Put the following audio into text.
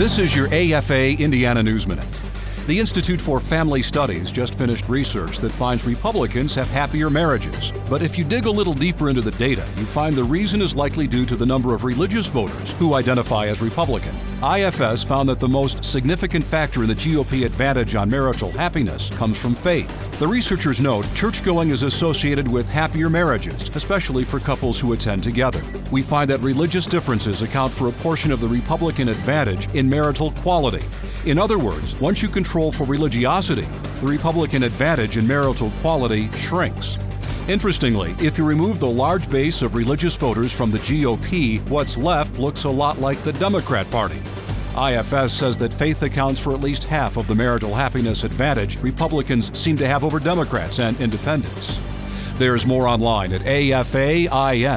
This is your AFA Indiana News Minute. The Institute for Family Studies just finished research that finds Republicans have happier marriages. But if you dig a little deeper into the data, you find the reason is likely due to the number of religious voters who identify as Republican. IFS found that the most significant factor in the GOP advantage on marital happiness comes from faith. The researchers note churchgoing is associated with happier marriages, especially for couples who attend together. We find that religious differences account for a portion of the Republican advantage in marital quality. In other words, once you control for religiosity, the Republican advantage in marital quality shrinks. Interestingly, if you remove the large base of religious voters from the GOP, what's left looks a lot like the Democrat Party. IFS says that faith accounts for at least half of the marital happiness advantage Republicans seem to have over Democrats and independents. There's more online at afain.net.